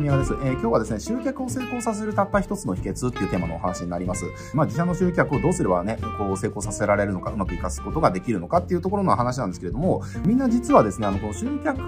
ちはです。えー、今日はですね、集客を成功させるたった一つの秘訣っていうテーマのお話になります。まあ、自社の集客をどうすればね、こう成功させられるのか、うまく活かすことができるのかっていうところの話なんですけれども、みんな実はですね、あの、この集客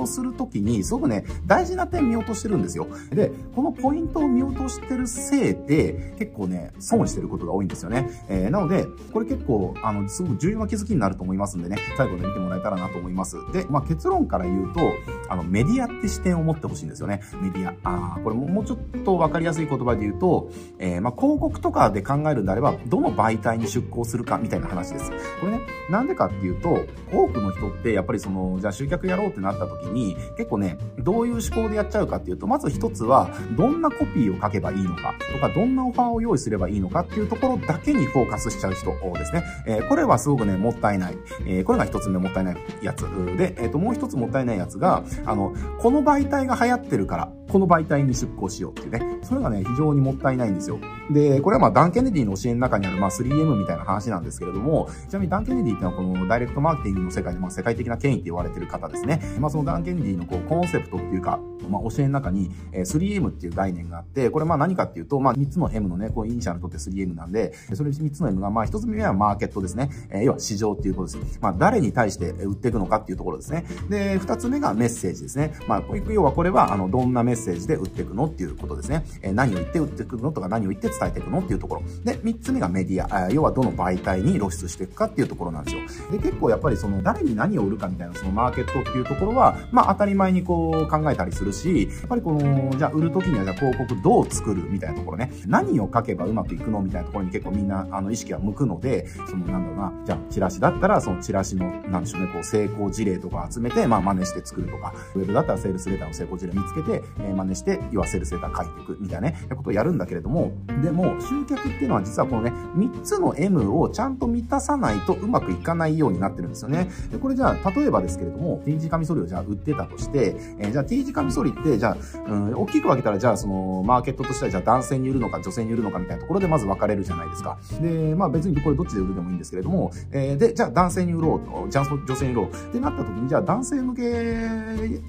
をするときに、すごくね、大事な点見落としてるんですよ。で、このポイントを見落としてるせいで、結構ね、損してることが多いんですよね。えー、なので、これ結構、あの、すごく重要な気づきになると思いますんでね、最後で見てもらえたらなと思います。で、まあ、結論から言うと、あの、メディアって視点を持ってほしいんですよね。メディア。ああ、これももうちょっとわかりやすい言葉で言うと、えー、まあ、広告とかで考えるんであれば、どの媒体に出向するかみたいな話です。これね、なんでかっていうと、多くの人って、やっぱりその、じゃあ集客やろうってなった時に、結構ね、どういう思考でやっちゃうかっていうと、まず一つは、どんなコピーを書けばいいのか、とか、どんなオファーを用意すればいいのかっていうところだけにフォーカスしちゃう人ですね。えー、これはすごくね、もったいない。えー、これが一つ目もったいないやつで、えっ、ー、と、もう一つもったいないやつが、あの、この媒体が流行ってるから、この媒体に出向しようっていうね。それがね、非常にもったいないんですよ。で、これはまあ、ダン・ケネディの教えの中にある、まあ、3M みたいな話なんですけれども、ちなみにダン・ケネディっていうのはこのダイレクトマーケティングの世界で、まあ、世界的な権威って言われてる方ですね。まあ、そのダン・ケネディのこう、コンセプトっていうか、まあ、教えの中に、えー、3M っていう概念があって、これまあ何かっていうと、まあ、3つの M のね、こう、イニシャルとって 3M なんで、それ3つの M が、まあ、1つ目はマーケットですね。え、要は市場っていうことです。まあ、誰に対して売っていくのかっていうところですね。で、2つ目がメッセージですね。まあ、要はこれは、あの、どんなメッセージで売っていくのっていうことですね。え、何を言って売っていくのとか何を言って伝えていくのっていうところ。で、3つ目がメディア。要はどの媒体に露出していくかっていうところなんですよ。で、結構やっぱりその、誰に何を売るかみたいなそのマーケットっていうところは、まあ、当たり前にこう考えたりするし、やっぱりこの、じゃあ売るときにはじゃあ広告どう作るみたいなところね。何を書けばうまくいくのみたいなところに結構みんな、あの、意識は向くので、その、なんだろうな、じゃあチラシだったら、そのチラシの、なんでしょうね、こう、成功事例とか集めて、まあ、真似して作るとか、ウェブだったらセールスレターの成功事例見つけて、えー、真似して、要はセールスレター書いていくみたいなね、ことをやるんだけれども、でも、集客っていうのは実はこのね、3つの M をちゃんと満たさないとうまくいかないようになってるんですよね。で、これじゃあ、例えばですけれども、T 字カミソリをじゃあ売ってたとして、えー、じゃあ T 字カミソリって、じゃあ、うん、大きく分けたら、じゃあその、マーケットとしては、じゃあ男性に売るのか女性に売るのかみたいなところでまず分かれるじゃないですか。で、まあ別にこれどっちで売るでもいいんですけれども、えー、で、じゃあ男性に売ろうと、じゃあ女性に売ろうってなった時に、じゃあ男性向け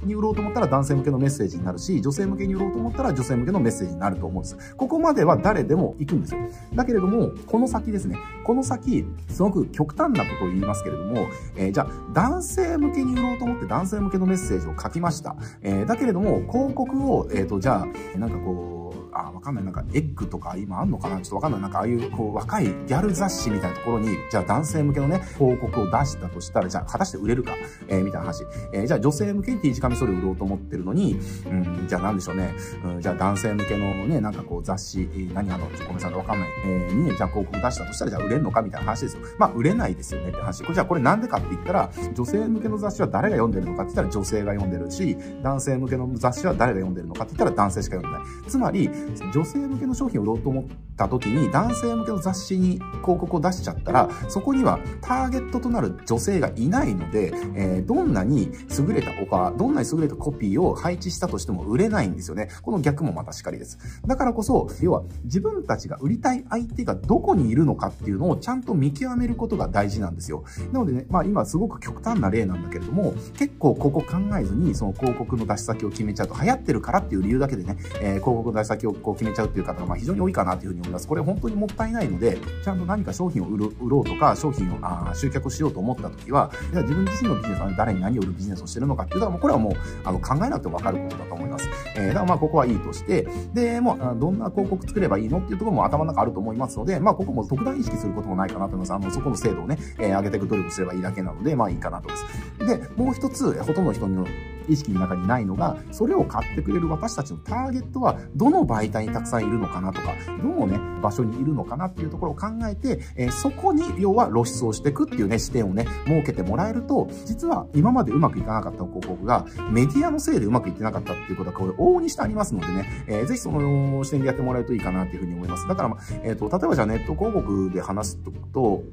に売ろうと思ったら男性向けのメッセージになるし、女性向けに売ろうと思ったら女性向けのメッセージになると思うんです。ここまでは誰でも行くんですよ。だけれども、この先ですね、この先、すごく極端なことを言いますけれども、えー、じゃあ男性向けに売ろうと思って男性向けのメッセージメッセージを書きました。えー、だけれども、広告を、えっ、ー、と、じゃあ、なんかこう、あ、わかんない。なんか、エッグとか今あんのかな？ちょっとわかんない。なんか、ああいう、こう、若いギャル雑誌みたいなところに、じゃあ男性向けのね、広告を出したとしたら、じゃあ、果たして売れるか、えー、みたいな話。えー、じゃあ女性向けに T 字カミソリを売ろうと思ってるのに、うん、じゃあなんでしょうね。うん、じゃあ男性向けのね、なんかこう、雑誌、えー、何あの、ちょ、ごめんなさい、わかんない。えー、にね、じゃあ広告出したとしたら、じゃあ売れるのかみたいな話ですよ。まあ、売れないですよねって話。これじゃあこれなんでかって言ったら、女性向けの雑誌は誰が読んでるのかって言ったら女性が読んでるし、男性向けの雑誌は誰が読んでるのかって言ったら男性しか読んでない。つまり、女性向けの商品を売ろうと思った時に男性向けの雑誌に広告を出しちゃったらそこにはターゲットとなる女性がいないので、えー、どんなに優れたオファーどんなに優れたコピーを配置したとしても売れないんですよね。この逆もまたしかりです。だからこそ要は自分たちが売りたい相手がどこにいるのかっていうのをちゃんと見極めることが大事なんですよ。なのでねまあ今すごく極端な例なんだけれども結構ここ考えずにその広告の出し先を決めちゃうと流行ってるからっていう理由だけでね、えー、広告の出し先をこう決めちゃうっていう方がまあ非常に多いかなというふうに思います。これ本当にもったいないので、ちゃんと何か商品を売る売ろうとか、商品をあ集客しようと思った時は、じゃあ自分自身のビジネスは誰に何を売るビジネスをしてるのかっていうのは、もうこれはもうあの考えなくてもわかることだと思います。えー、だからまあここはいいとして、で、もうどんな広告作ればいいのっていうところも頭の中あると思いますので、まあここも特段意識することもないかなと思います。あの、そこの精度をね、えー、上げていく努力すればいいだけなので、まあいいかなと思います。で、もう一つ、ほとんどの人の意識の中にないのが、それを買ってくれる私たちのターゲットは、どの媒体にたくさんいるのかなとか、どのね、場所にいるのかなっていうところを考えて、えー、そこに、要は露出をしていくっていうね、視点をね、設けてもらえると、実は今までうまくいかなかった広告が、メディアのせいでうまくいってなかったっていうことは、これ往々にしてありますのでね、えー、ぜひその視点でやってもらえるといいかなっていうふうに思います。だから、まあ、えっ、ー、と、例えばじゃあネット広告で話すと、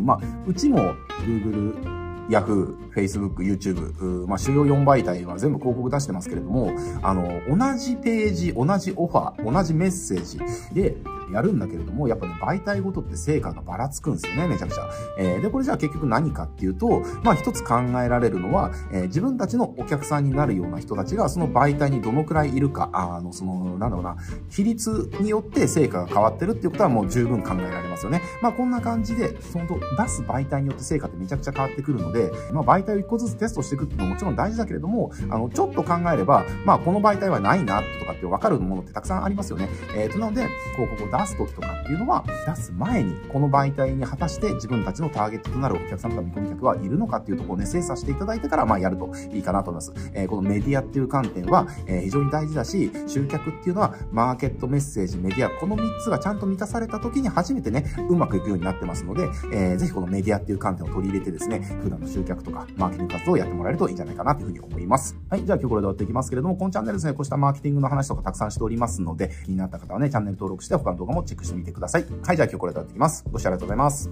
まあ、うちも Google Yahoo、Facebook、YouTube、まあ、主要4媒体は全部広告出してますけれども、あの、同じページ、同じオファー、同じメッセージで、やるんだけれども、やっぱね、媒体ごとって成果がばらつくんですよね、めちゃくちゃ。えー、で、これじゃあ結局何かっていうと、まあ一つ考えられるのは、えー、自分たちのお客さんになるような人たちが、その媒体にどのくらいいるか、あの、その、なんだろうな、比率によって成果が変わってるっていうことはもう十分考えられますよね。まあこんな感じで、その出す媒体によって成果ってめちゃくちゃ変わってくるので、まあ媒体を一個ずつテストしていくっていうのももちろん大事だけれども、あの、ちょっと考えれば、まあこの媒体はないなとかって分かるものってたくさんありますよね。えー、と、なので、広告を出す時とかっていうのは、出す前に、この媒体に果たして自分たちのターゲットとなるお客さんとか見込み客はいるのかっていうところをね、精査していただいてから、まあやるといいかなと思います。えー、このメディアっていう観点は、えー、非常に大事だし、集客っていうのは、マーケットメッセージ、メディア、この3つがちゃんと満たされた時に初めてね、うまくいくようになってますので、えー、ぜひこのメディアっていう観点を取り入れてですね、普段の集客とか、マーケティング活動をやってもらえるといいんじゃないかなというふうに思います。はい、じゃあ今日これで終わっていきますけれども、このチャンネルですね、こうしたマーケティングの話とかたくさんしておりますので、気になった方はね、チャンネル登録して他の動画もチェックしてみてください。はい、じゃあ今日これでやっていきます。ご視聴ありがとうございます。